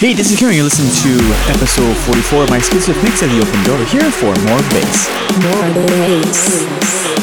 Hey, this is Kieran. You're listening to episode 44 of my exclusive mix at the Open Door. Here for more bass. More bass.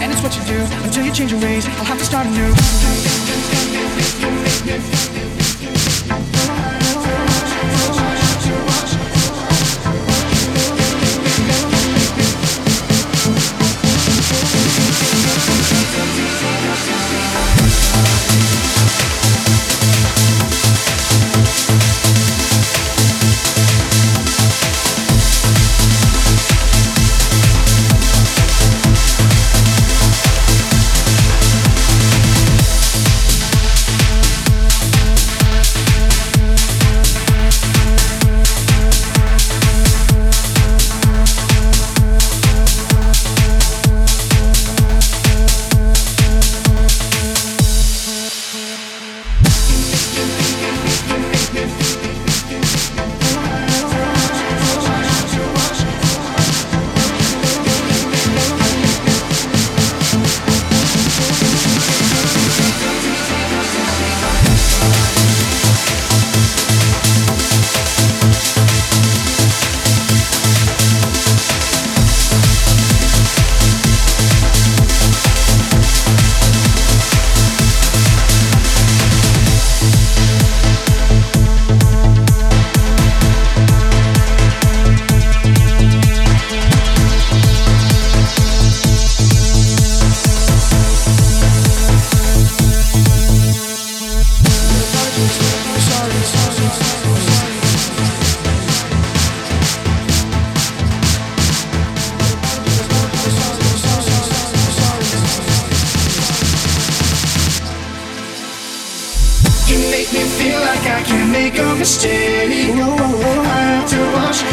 And it's what you do. Until you change your ways, I'll have to start anew.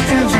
Oh,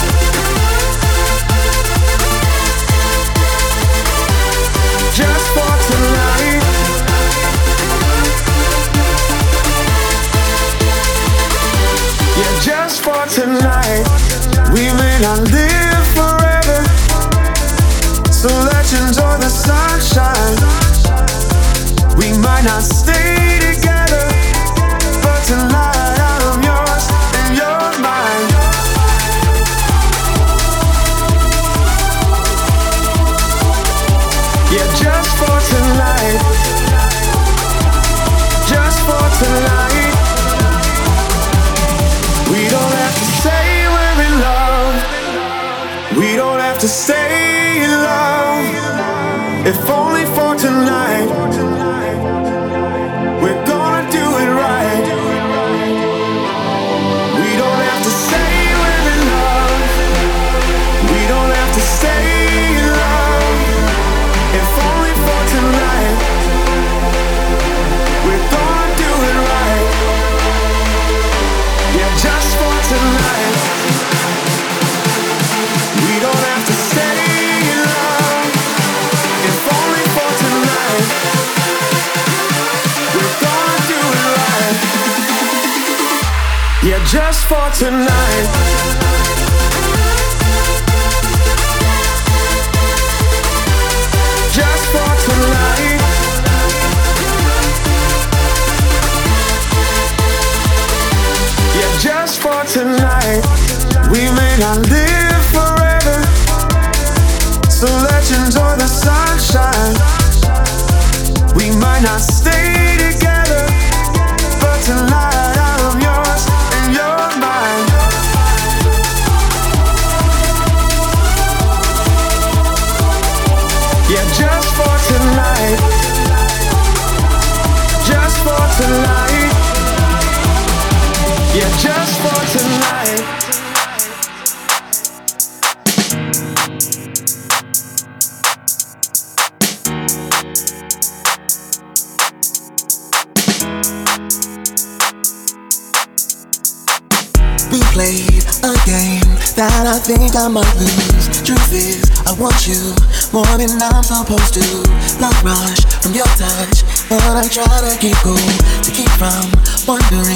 We may not live forever, so let's enjoy the sunshine. We might not stay together. for tonight. think I lose. Truth is, I want you more than I'm supposed to. Blood rush from your touch, but I try to keep cool to keep from wondering.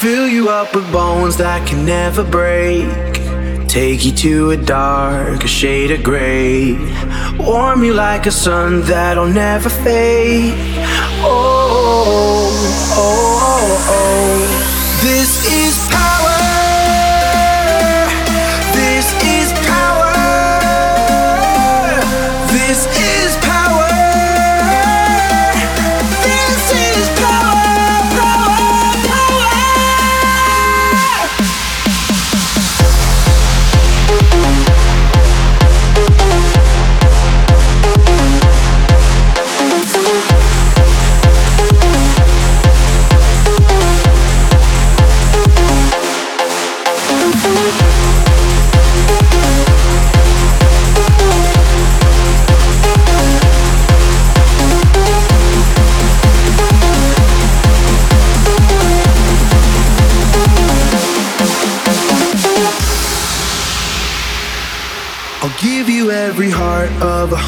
Fill you up with bones that can never break. Take you to a darker shade of gray. Warm you like a sun that'll never fade. Oh, oh, oh, oh. oh. This is power.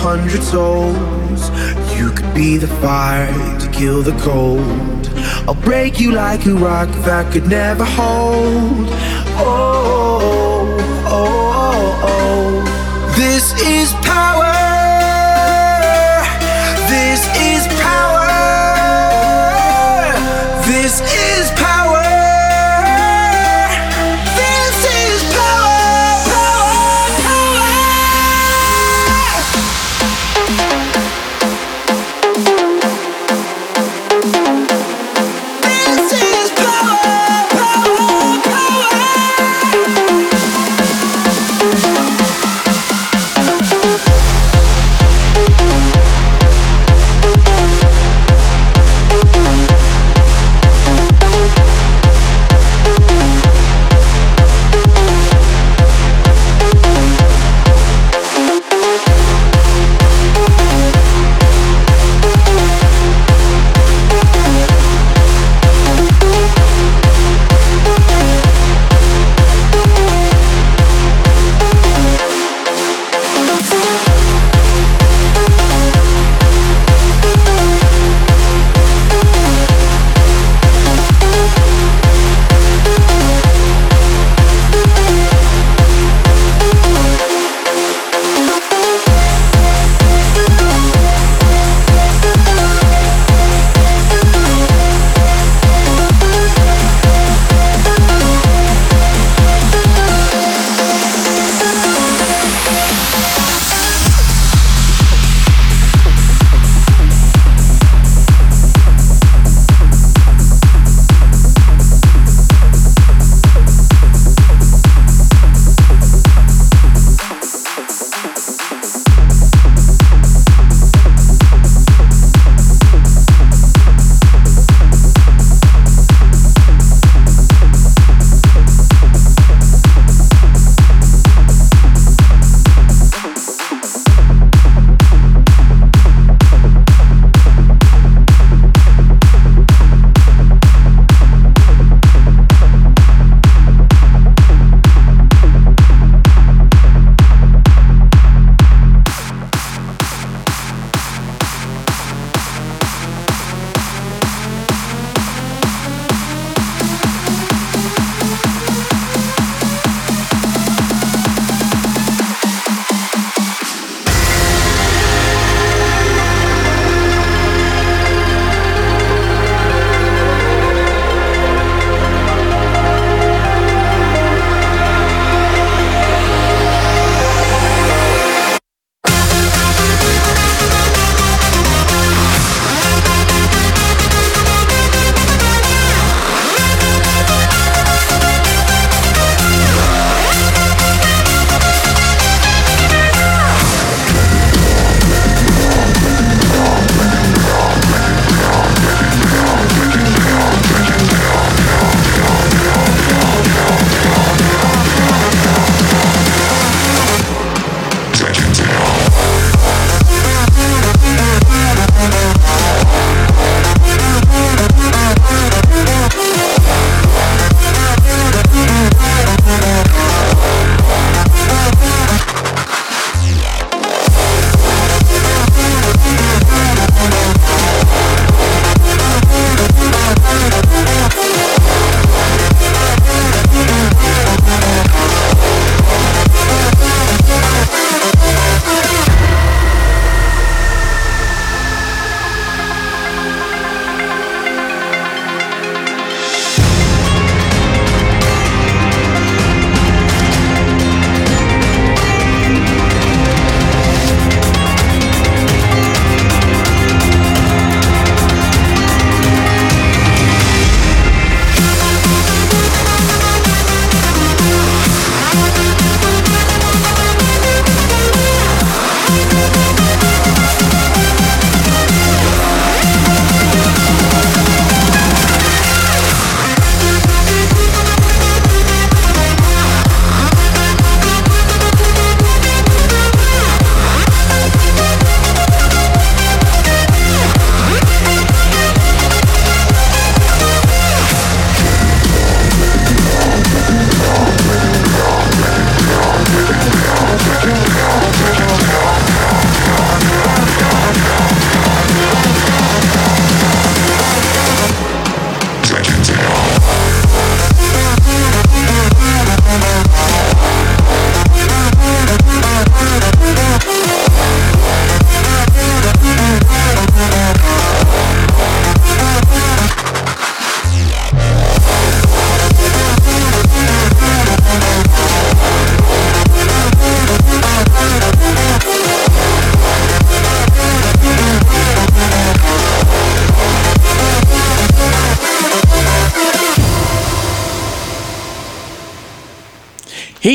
Hundred souls. You could be the fire to kill the cold. I'll break you like a rock that could never hold. Oh, oh, oh, oh. This is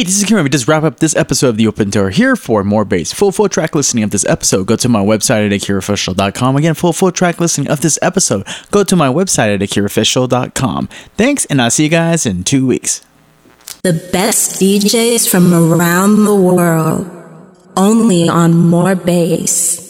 this is. We just wrap up this episode of The Open Door. Here for more bass. Full, full track listening of this episode, go to my website at akiraofficial.com. Again, full, full track listening of this episode, go to my website at akiraofficial.com. Thanks, and I'll see you guys in two weeks. The best DJs from around the world. Only on More Bass.